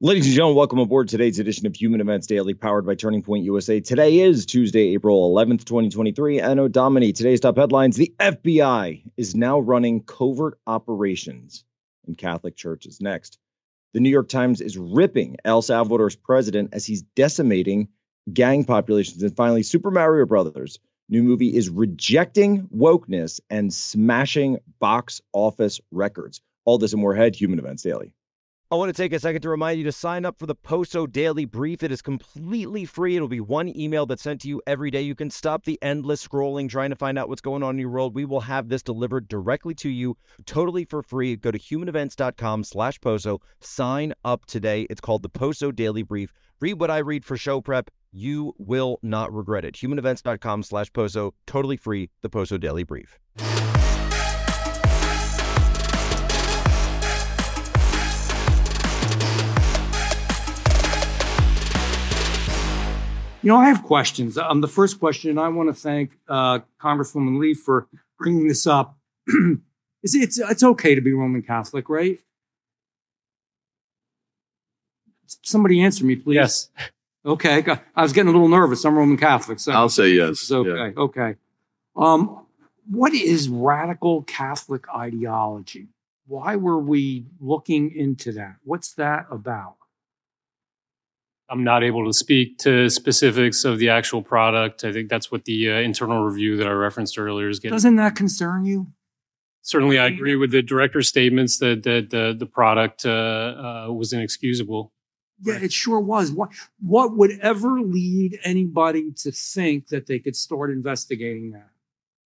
Ladies and gentlemen, welcome aboard today's edition of Human Events Daily, powered by Turning Point USA. Today is Tuesday, April 11th, 2023. Anno Domini. Today's top headlines The FBI is now running covert operations in Catholic churches. Next, the New York Times is ripping El Salvador's president as he's decimating gang populations. And finally, Super Mario Brothers new movie is rejecting wokeness and smashing box office records. All this and more ahead, Human Events Daily. I want to take a second to remind you to sign up for the Poso Daily Brief. It is completely free. It'll be one email that's sent to you every day. You can stop the endless scrolling trying to find out what's going on in your world. We will have this delivered directly to you totally for free. Go to humanevents.com slash Poso. Sign up today. It's called the Poso Daily Brief. Read what I read for show prep. You will not regret it. Humanevents.com slash Poso. Totally free. The Poso Daily Brief. You know, I have questions. Um, the first question, I want to thank uh, Congresswoman Lee for bringing this up. it's, it's, it's okay to be Roman Catholic, right? Somebody answer me, please. Yes. Okay. I was getting a little nervous. I'm Roman Catholic. So I'll say yes. It's okay. Yeah. Okay. Um, what is radical Catholic ideology? Why were we looking into that? What's that about? I'm not able to speak to specifics of the actual product. I think that's what the uh, internal review that I referenced earlier is getting. Doesn't that concern you? Certainly, I agree with the director's statements that that the the product uh, uh, was inexcusable. Yeah, it sure was. What what would ever lead anybody to think that they could start investigating that?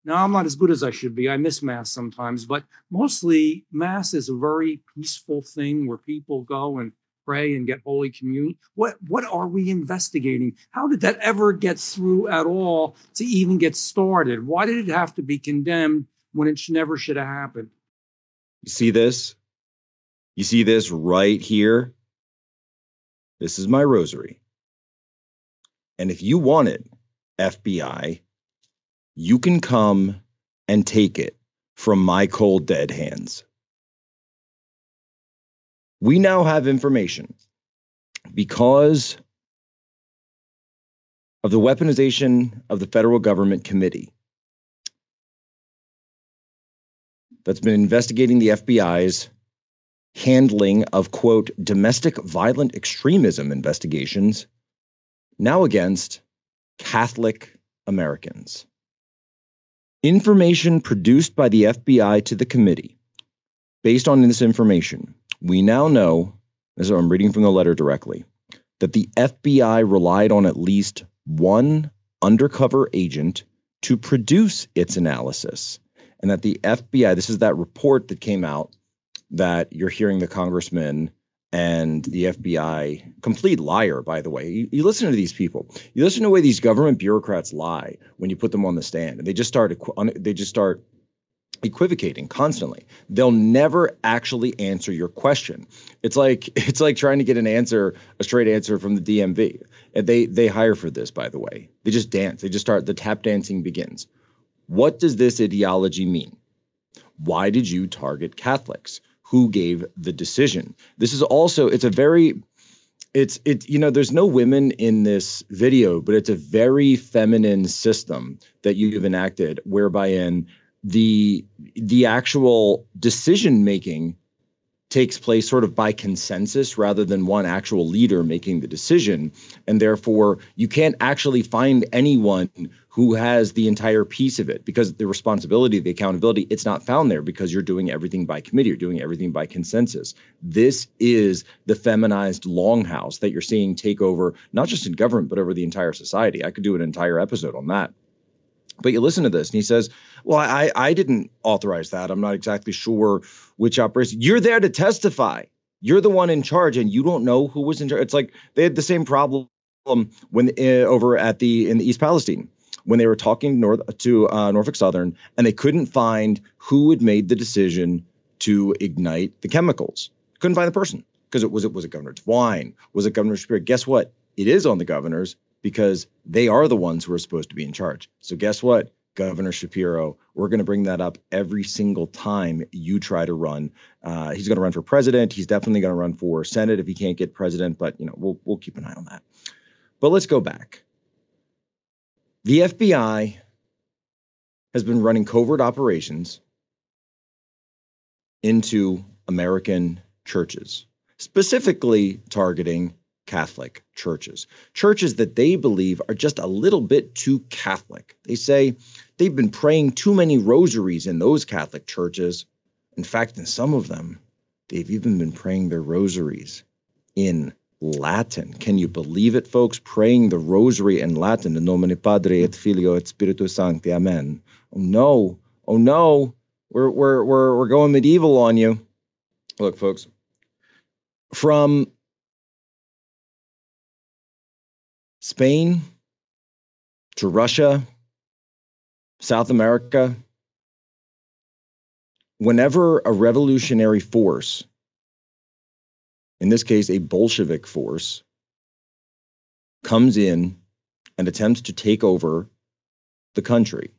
Now, I'm not as good as I should be. I miss mass sometimes, but mostly mass is a very peaceful thing where people go and pray and get Holy Communion? What, what are we investigating? How did that ever get through at all to even get started? Why did it have to be condemned when it never should have happened? You see this? You see this right here? This is my rosary. And if you want it, FBI, you can come and take it from my cold dead hands we now have information because of the weaponization of the federal government committee that's been investigating the FBI's handling of, quote, domestic violent extremism investigations, now against Catholic Americans. Information produced by the FBI to the committee. Based on this information, we now know, as I'm reading from the letter directly, that the FBI relied on at least one undercover agent to produce its analysis, and that the FBI, this is that report that came out that you're hearing the congressman and the FBI, complete liar, by the way. You, you, listen to these people. You listen to the way these government bureaucrats lie when you put them on the stand, and they just start they just start equivocating constantly. They'll never actually answer your question. It's like it's like trying to get an answer, a straight answer from the DMV. And they they hire for this, by the way. They just dance. They just start the tap dancing begins. What does this ideology mean? Why did you target Catholics? Who gave the decision? This is also it's a very it's it you know there's no women in this video but it's a very feminine system that you've enacted whereby in the the actual decision making takes place sort of by consensus rather than one actual leader making the decision. And therefore you can't actually find anyone who has the entire piece of it because the responsibility the accountability it's not found there because you're doing everything by committee you're doing everything by consensus. This is the feminized longhouse that you're seeing take over not just in government but over the entire society. I could do an entire episode on that but you listen to this, and he says, "Well, I I didn't authorize that. I'm not exactly sure which operation. You're there to testify. You're the one in charge, and you don't know who was in charge. It's like they had the same problem when uh, over at the in the East Palestine when they were talking north to uh, Norfolk Southern, and they couldn't find who had made the decision to ignite the chemicals. Couldn't find the person because it was it was it Governor DeWine, was it Governor Shapiro? Guess what? It is on the governors because they are the ones who are supposed to be in charge. So guess what? Governor Shapiro. We're going to bring that up every single time you try to run. Uh, he's going to run for president. He's definitely going to run for Senate if he can't get president. But you know, we'll we'll keep an eye on that. But let's go back. The FBI has been running covert operations into American churches, specifically targeting Catholic churches, churches that they believe are just a little bit too Catholic. They say they've been praying too many rosaries in those Catholic churches. In fact, in some of them, they've even been praying their rosaries in Latin. Can you believe it, folks? Praying the rosary in Latin, in nomine Padre et Filio et Spiritus Sancti. Amen. Oh no. Oh no. We're we're we're we're going medieval on you. Look, folks. From Spain to Russia, South America, whenever a revolutionary force, in this case, a Bolshevik force, comes in and attempts to take over the country.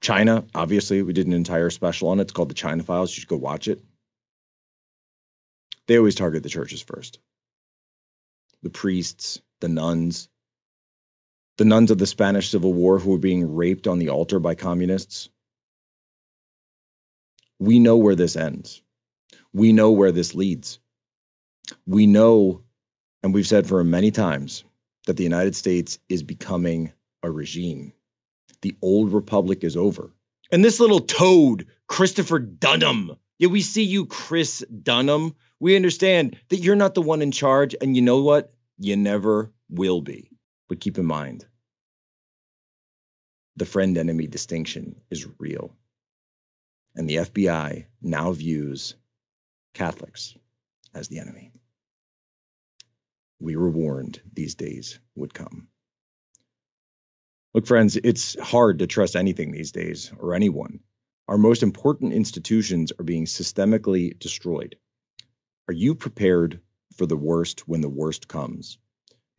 China, obviously, we did an entire special on it. It's called the China Files. You should go watch it. They always target the churches first the priests, the nuns, the nuns of the Spanish Civil War who were being raped on the altar by communists. We know where this ends. We know where this leads. We know, and we've said for many times, that the United States is becoming a regime. The old republic is over. And this little toad, Christopher Dunham, yeah, we see you, Chris Dunham. We understand that you're not the one in charge, and you know what? You never will be. But keep in mind, the friend enemy distinction is real. And the FBI now views Catholics as the enemy. We were warned these days would come. Look, friends, it's hard to trust anything these days or anyone. Our most important institutions are being systemically destroyed. Are you prepared for the worst when the worst comes?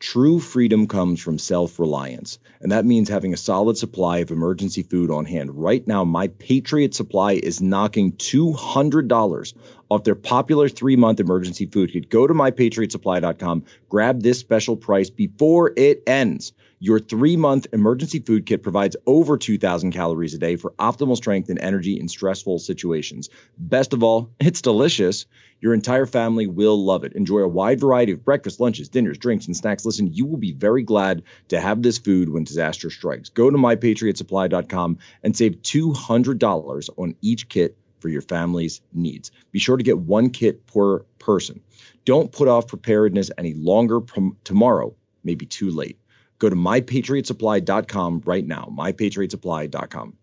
True freedom comes from self reliance, and that means having a solid supply of emergency food on hand. Right now, My Patriot Supply is knocking $200 off their popular three month emergency food kit. Go to mypatriotsupply.com, grab this special price before it ends. Your three month emergency food kit provides over 2,000 calories a day for optimal strength and energy in stressful situations. Best of all, it's delicious. Your entire family will love it. Enjoy a wide variety of breakfast, lunches, dinners, drinks, and snacks. Listen, you will be very glad to have this food when disaster strikes. Go to mypatriotsupply.com and save $200 on each kit for your family's needs. Be sure to get one kit per person. Don't put off preparedness any longer. Tomorrow may be too late. Go to mypatriotsupply.com right now. mypatriotsupply.com.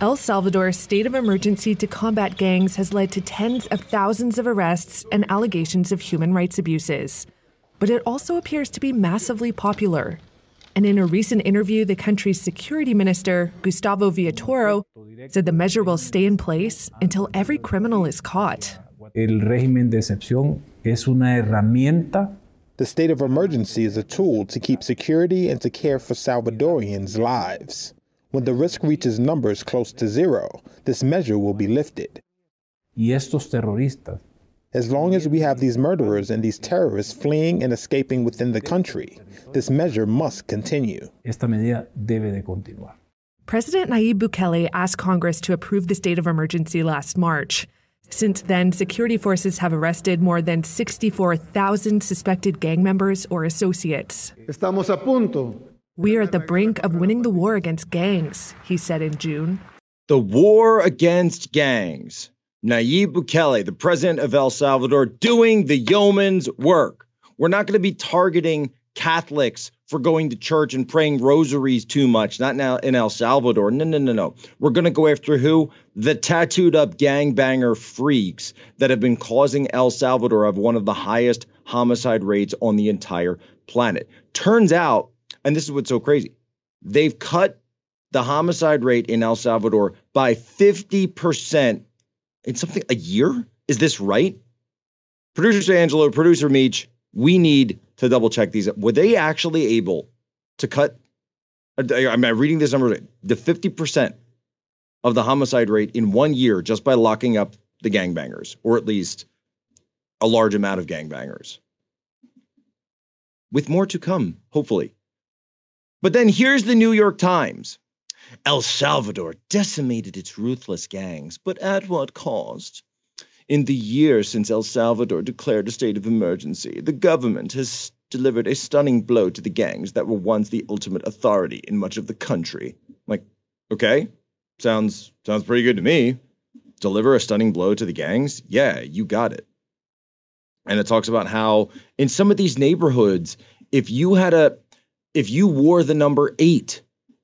El Salvador's state of emergency to combat gangs has led to tens of thousands of arrests and allegations of human rights abuses. But it also appears to be massively popular. And in a recent interview, the country's security minister, Gustavo Villatoro, said the measure will stay in place until every criminal is caught. El régimen de excepción es una herramienta the state of emergency is a tool to keep security and to care for Salvadorians' lives. When the risk reaches numbers close to zero, this measure will be lifted. Y estos terroristas as long as we have these murderers and these terrorists fleeing and escaping within the country, this measure must continue. Esta medida debe de continuar. President Nayib Bukele asked Congress to approve the state of emergency last March. Since then, security forces have arrested more than 64,000 suspected gang members or associates. Estamos a punto. We are at the brink of winning the war against gangs, he said in June. The war against gangs. Nayib Bukele, the president of El Salvador, doing the yeoman's work. We're not going to be targeting Catholics for going to church and praying rosaries too much, not now in El Salvador. No, no, no, no. We're going to go after who? The tattooed up gangbanger freaks that have been causing El Salvador of one of the highest homicide rates on the entire planet. Turns out, and this is what's so crazy, they've cut the homicide rate in El Salvador by 50% in something a year. Is this right? Producer Angelo, producer Meach, we need to double check these. Were they actually able to cut uh, I'm reading this number. The 50% of the homicide rate in one year just by locking up the gangbangers, or at least a large amount of gangbangers. With more to come, hopefully. But then here's the New York Times. El Salvador decimated its ruthless gangs, but at what cost? In the year since El Salvador declared a state of emergency, the government has delivered a stunning blow to the gangs that were once the ultimate authority in much of the country. Like, okay, sounds sounds pretty good to me. Deliver a stunning blow to the gangs? Yeah, you got it. And it talks about how in some of these neighborhoods, if you had a if you wore the number 8,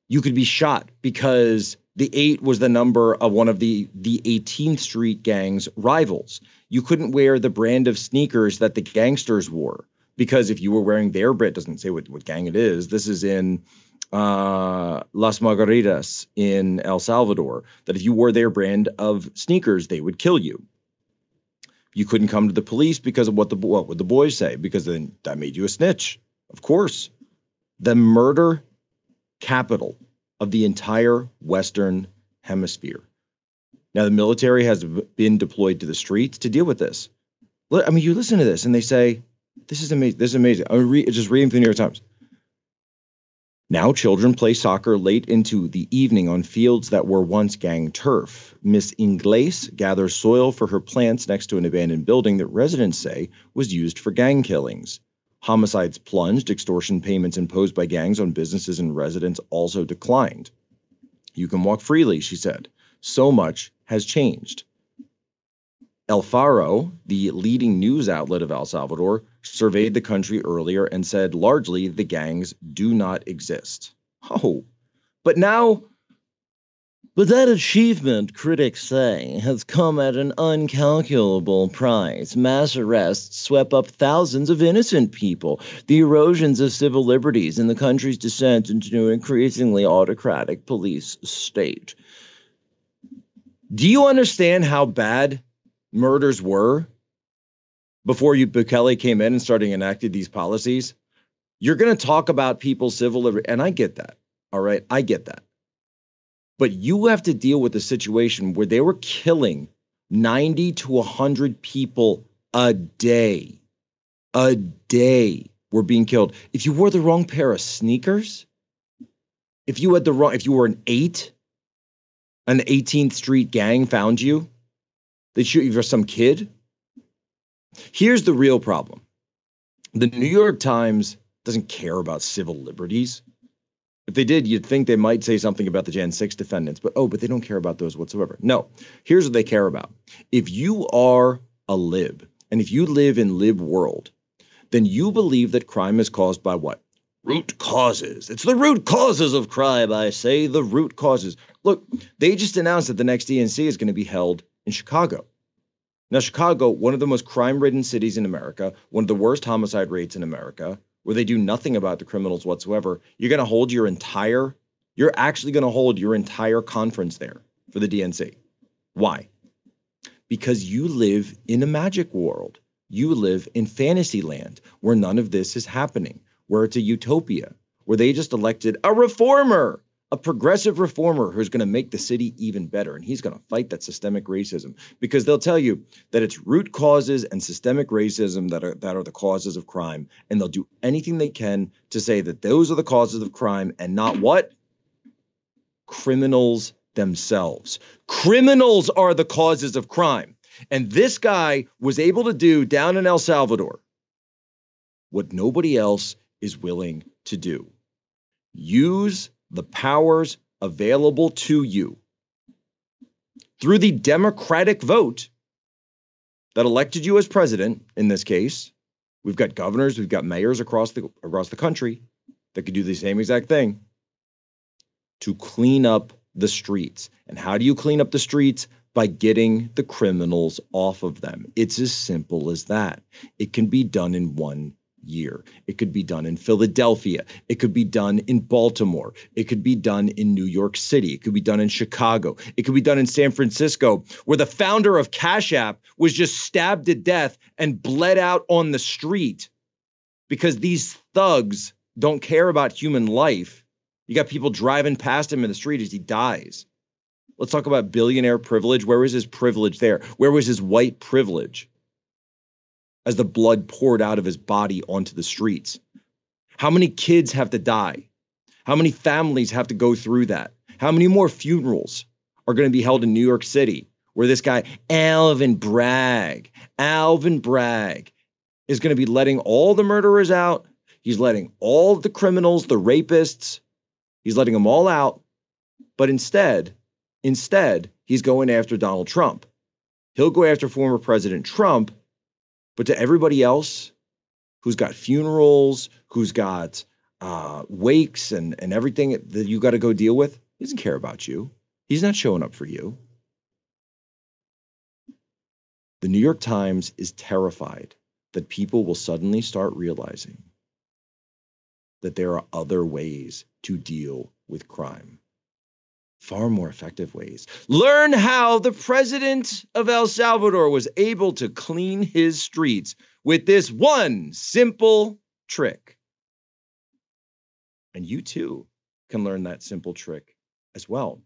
you could be shot because the 8 was the number of one of the the 18th Street gang's rivals. You couldn't wear the brand of sneakers that the gangsters wore because if you were wearing their brand, doesn't say what, what gang it is. This is in uh, Las Margaritas in El Salvador. That if you wore their brand of sneakers, they would kill you. You couldn't come to the police because of what the what would the boys say? Because then that made you a snitch. Of course, the murder capital of the entire Western Hemisphere. Now, the military has been deployed to the streets to deal with this. I mean, you listen to this and they say, this is amazing. This is amazing. I'm re- just reading from the New York Times. Now, children play soccer late into the evening on fields that were once gang turf. Miss Ingles gathers soil for her plants next to an abandoned building that residents say was used for gang killings. Homicides plunged, extortion payments imposed by gangs on businesses and residents also declined. You can walk freely, she said. So much has changed. El Faro, the leading news outlet of El Salvador, surveyed the country earlier and said largely the gangs do not exist. Oh, but now. But that achievement, critics say, has come at an uncalculable price. Mass arrests swept up thousands of innocent people. The erosions of civil liberties and the country's descent into an increasingly autocratic police state. Do you understand how bad murders were before you Bukele came in and started enacted these policies, you're going to talk about people's civil liberty, and I get that. All right, I get that. But you have to deal with a situation where they were killing 90 to 100 people a day. A day were being killed. If you wore the wrong pair of sneakers, if you had the wrong, if you were an eight, an 18th Street gang found you, they shoot you for some kid. Here's the real problem the New York Times doesn't care about civil liberties. If they did, you'd think they might say something about the Jan 6 defendants, but oh, but they don't care about those whatsoever. No, here's what they care about. If you are a lib, and if you live in lib world, then you believe that crime is caused by what? Root causes. It's the root causes of crime, I say, the root causes. Look, they just announced that the next DNC is going to be held in Chicago. Now, Chicago, one of the most crime ridden cities in America, one of the worst homicide rates in America, where they do nothing about the criminals whatsoever, you're going to hold your entire, you're actually going to hold your entire conference there for the DNC. Why? Because you live in a magic world. You live in fantasy land where none of this is happening, where it's a utopia, where they just elected a reformer a progressive reformer who's going to make the city even better. And he's going to fight that systemic racism because they'll tell you that it's root causes and systemic racism that are that are the causes of crime. And they'll do anything they can to say that those are the causes of crime and not what? Criminals themselves. Criminals are the causes of crime. And this guy was able to do down in El Salvador what nobody else is willing to do. Use the powers available to you through the democratic vote that elected you as president in this case. We've got governors we've got mayors across the across the country that could do the same exact thing to clean up the streets. And how do you clean up the streets? By getting the criminals off of them. It's as simple as that. It can be done in one year. It could be done in Philadelphia. It could be done in Baltimore. It could be done in New York City. It could be done in Chicago. It could be done in San Francisco, where the founder of Cash App was just stabbed to death and bled out on the street because these thugs don't care about human life. You got people driving past him in the street as he dies. Let's talk about billionaire privilege. Where was his privilege there? Where was his white privilege as the blood poured out of his body onto the streets? How many kids have to die? How many families have to go through that? How many more funerals are going to be held in New York City where this guy, Alvin Bragg, Alvin Bragg, is going to be letting all the murderers out? He's letting all the criminals, the rapists, he's letting them all out. But instead, Instead, he's going after Donald Trump. He'll go after former President Trump, but to everybody else who's got funerals, who's got uh, wakes and, and everything that you got to go deal with, he doesn't care about you. He's not showing up for you. The New York Times is terrified that people will suddenly start realizing that there are other ways to deal with crime far more effective ways. Learn how the president of El Salvador was able to clean his streets with this one simple trick. And you too can learn that simple trick as well.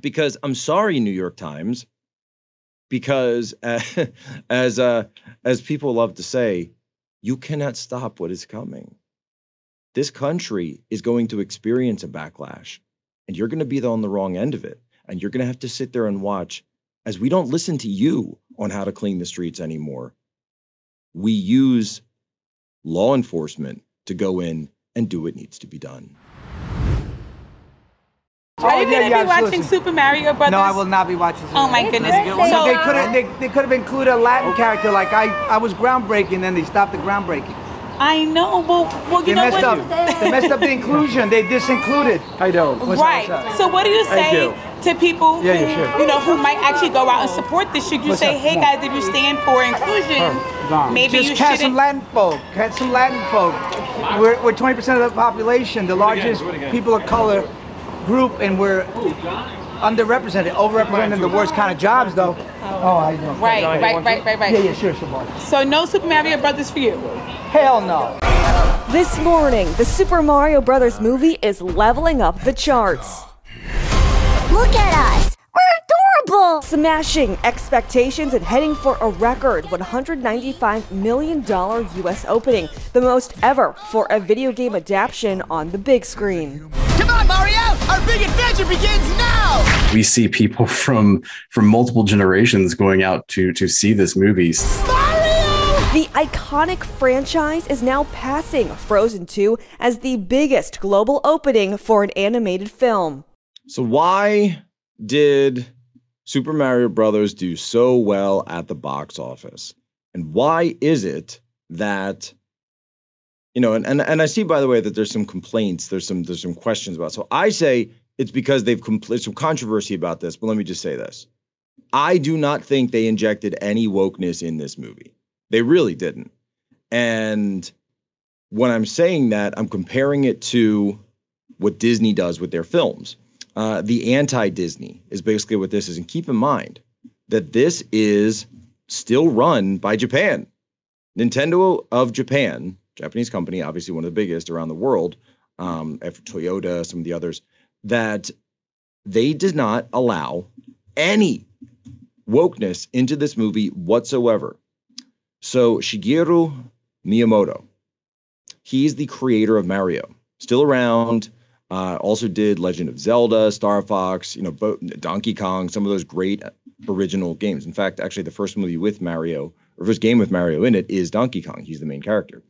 Because I'm sorry, New York Times, because uh, as uh, as people love to say, you cannot stop what is coming. This country is going to experience a backlash and you're going to be on the wrong end of it. And you're going to have to sit there and watch as we don't listen to you on how to clean the streets anymore. We use law enforcement to go in and do what needs to be done. Are you oh, going to yeah, be watching Super Mario Brothers? No, I will not be watching. Super oh my goodness! So, they could have um, they, they could have included a Latin character like I I was groundbreaking, then they stopped the groundbreaking. I know, but well, you they know messed what? Up, they messed up the inclusion. They disincluded. I know. right. So what do you say you. to people yeah, who, yeah, sure. you know, who might actually go out and support this? Should you What's say, up? hey guys, if you stand for inclusion, maybe Just you catch shouldn't? some Latin folk. Catch some Latin folk. We're, we're 20% of the population, the largest people of color group, and we're underrepresented, overrepresented in the worst kind of jobs, though. Oh, oh, I know. Right, right, right, right, right. Yeah, yeah, sure, sure. So no Super Mario Brothers for you. Hell no. This morning, the Super Mario Brothers movie is leveling up the charts. Look at us! We're adorable! Smashing expectations and heading for a record $195 million US opening, the most ever for a video game adaptation on the big screen. Come on, Mario! Our big adventure begins now! We see people from from multiple generations going out to to see this movie. The iconic franchise is now passing Frozen 2 as the biggest global opening for an animated film. So why did Super Mario Brothers do so well at the box office? And why is it that you know, and, and and I see by the way that there's some complaints, there's some there's some questions about. So I say it's because they've compl- some controversy about this, but let me just say this. I do not think they injected any wokeness in this movie. They really didn't. And when I'm saying that, I'm comparing it to what Disney does with their films. Uh, the anti Disney is basically what this is. And keep in mind that this is still run by Japan. Nintendo of Japan, Japanese company, obviously one of the biggest around the world, um, after Toyota, some of the others, that they did not allow any wokeness into this movie whatsoever. So Shigeru Miyamoto, he's the creator of Mario, still around. Uh, also did Legend of Zelda, Star Fox, you know, Bo- Donkey Kong, some of those great original games. In fact, actually, the first movie with Mario, or first game with Mario in it, is Donkey Kong. He's the main character.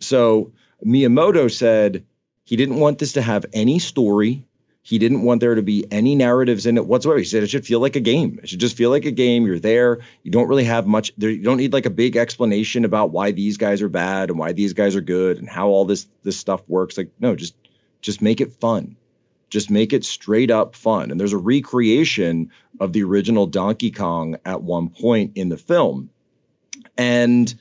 So Miyamoto said he didn't want this to have any story. He didn't want there to be any narratives in it whatsoever. He said it should feel like a game. It should just feel like a game. You're there. You don't really have much. There, you don't need like a big explanation about why these guys are bad and why these guys are good and how all this this stuff works. Like no, just just make it fun. Just make it straight up fun. And there's a recreation of the original Donkey Kong at one point in the film, and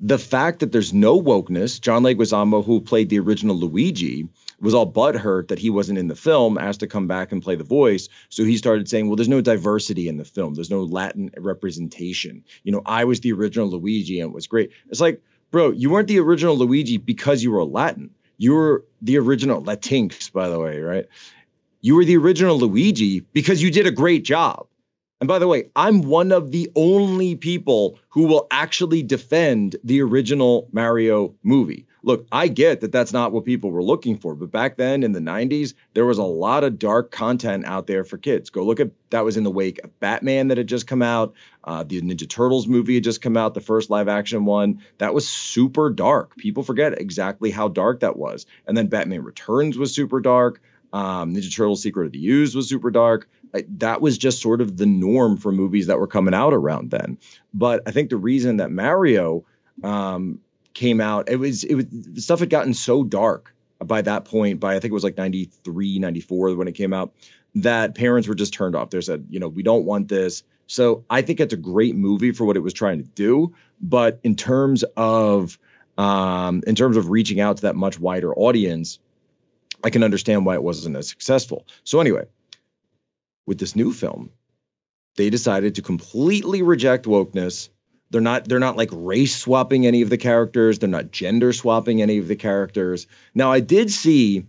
the fact that there's no wokeness. John Leguizamo, who played the original Luigi was all butthurt that he wasn't in the film, asked to come back and play the voice. So he started saying, well, there's no diversity in the film. There's no Latin representation. You know, I was the original Luigi and it was great. It's like, bro, you weren't the original Luigi because you were Latin. You were the original Latinx, by the way, right? You were the original Luigi because you did a great job. And by the way, I'm one of the only people who will actually defend the original Mario movie. Look, I get that that's not what people were looking for, but back then in the 90s, there was a lot of dark content out there for kids. Go look at that was in the wake of Batman that had just come out. Uh, the Ninja Turtles movie had just come out, the first live action one. That was super dark. People forget exactly how dark that was. And then Batman Returns was super dark. Um, Ninja Turtles Secret of the Ooze was super dark. That was just sort of the norm for movies that were coming out around then. But I think the reason that Mario um, came out, it was it was stuff had gotten so dark by that point. By I think it was like 93, 94 when it came out, that parents were just turned off. They said, you know, we don't want this. So I think it's a great movie for what it was trying to do. But in terms of um, in terms of reaching out to that much wider audience, I can understand why it wasn't as successful. So anyway, with this new film, they decided to completely reject wokeness. They're not they're not like race swapping any of the characters, they're not gender swapping any of the characters. Now I did see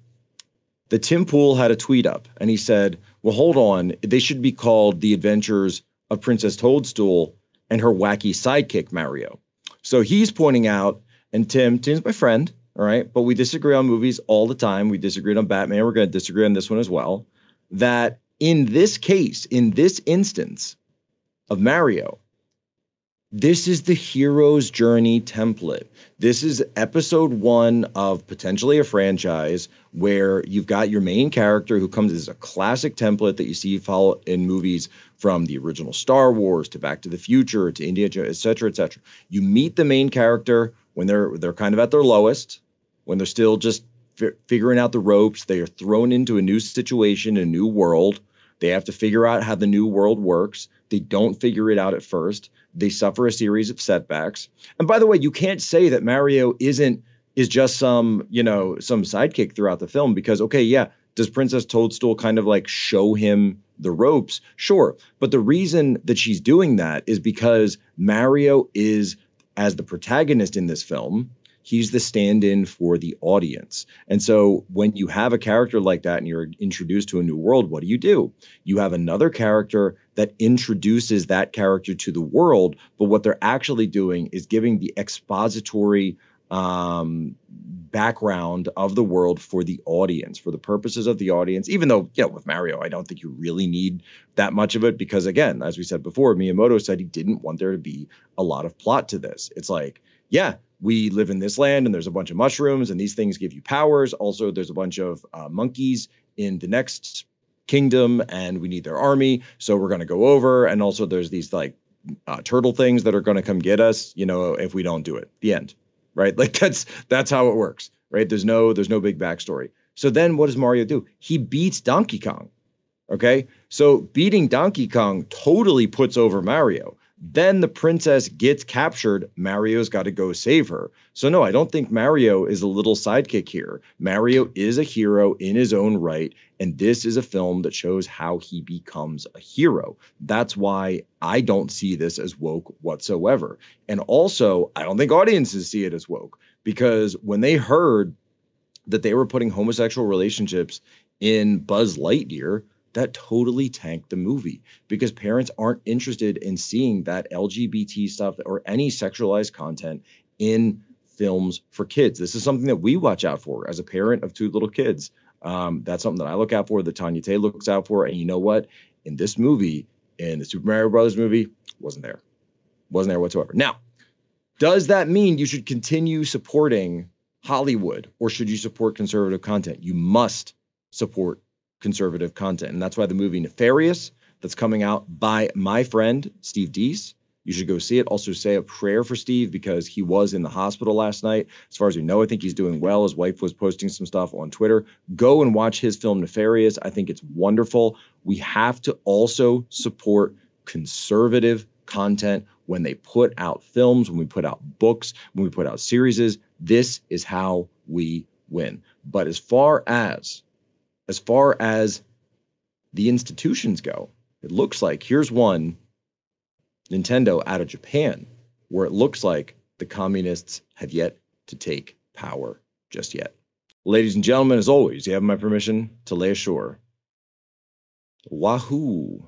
that Tim Pool had a tweet up and he said, "Well, hold on, they should be called The Adventures of Princess Toadstool and her wacky sidekick Mario." So he's pointing out and Tim, Tim's my friend, all right, but we disagree on movies all the time. We disagreed on Batman. We're going to disagree on this one as well. That in this case, in this instance of Mario, this is the hero's journey template. This is episode one of potentially a franchise where you've got your main character who comes as a classic template that you see follow in movies from the original Star Wars to Back to the Future to Indiana Jones, et cetera, et cetera. You meet the main character when they're they're kind of at their lowest, when they're still just f- figuring out the ropes. They are thrown into a new situation, a new world. They have to figure out how the new world works. They don't figure it out at first. They suffer a series of setbacks. And by the way, you can't say that Mario isn't is just some, you know, some sidekick throughout the film because okay, yeah, does Princess Toadstool kind of like show him the ropes? Sure. But the reason that she's doing that is because Mario is as the protagonist in this film, he's the stand-in for the audience. And so when you have a character like that and you're introduced to a new world, what do you do? You have another character that introduces that character to the world, but what they're actually doing is giving the expository um, background of the world for the audience, for the purposes of the audience. Even though, you know, with Mario, I don't think you really need that much of it because, again, as we said before, Miyamoto said he didn't want there to be a lot of plot to this. It's like, yeah, we live in this land and there's a bunch of mushrooms and these things give you powers. Also, there's a bunch of uh, monkeys in the next kingdom and we need their army. So we're going to go over. And also, there's these like uh, turtle things that are going to come get us, you know, if we don't do it. The end. Right. Like that's that's how it works. Right. There's no there's no big backstory. So then what does Mario do? He beats Donkey Kong. Okay. So beating Donkey Kong totally puts over Mario. Then the princess gets captured. Mario's got to go save her. So, no, I don't think Mario is a little sidekick here. Mario is a hero in his own right. And this is a film that shows how he becomes a hero. That's why I don't see this as woke whatsoever. And also, I don't think audiences see it as woke because when they heard that they were putting homosexual relationships in Buzz Lightyear, that totally tanked the movie because parents aren't interested in seeing that LGBT stuff or any sexualized content in films for kids. This is something that we watch out for as a parent of two little kids. Um, that's something that I look out for, that Tanya Tay looks out for. And you know what? In this movie, in the Super Mario Brothers movie, wasn't there. Wasn't there whatsoever. Now, does that mean you should continue supporting Hollywood or should you support conservative content? You must support conservative content. And that's why the movie Nefarious, that's coming out by my friend Steve Deace, you should go see it. Also, say a prayer for Steve because he was in the hospital last night. As far as we know, I think he's doing well. His wife was posting some stuff on Twitter. Go and watch his film Nefarious. I think it's wonderful. We have to also support conservative content when they put out films, when we put out books, when we put out series. This is how we win. But as far as as far as the institutions go, it looks like here's one Nintendo out of Japan, where it looks like the communists have yet to take power just yet. Ladies and gentlemen, as always, you have my permission to lay ashore. Wahoo!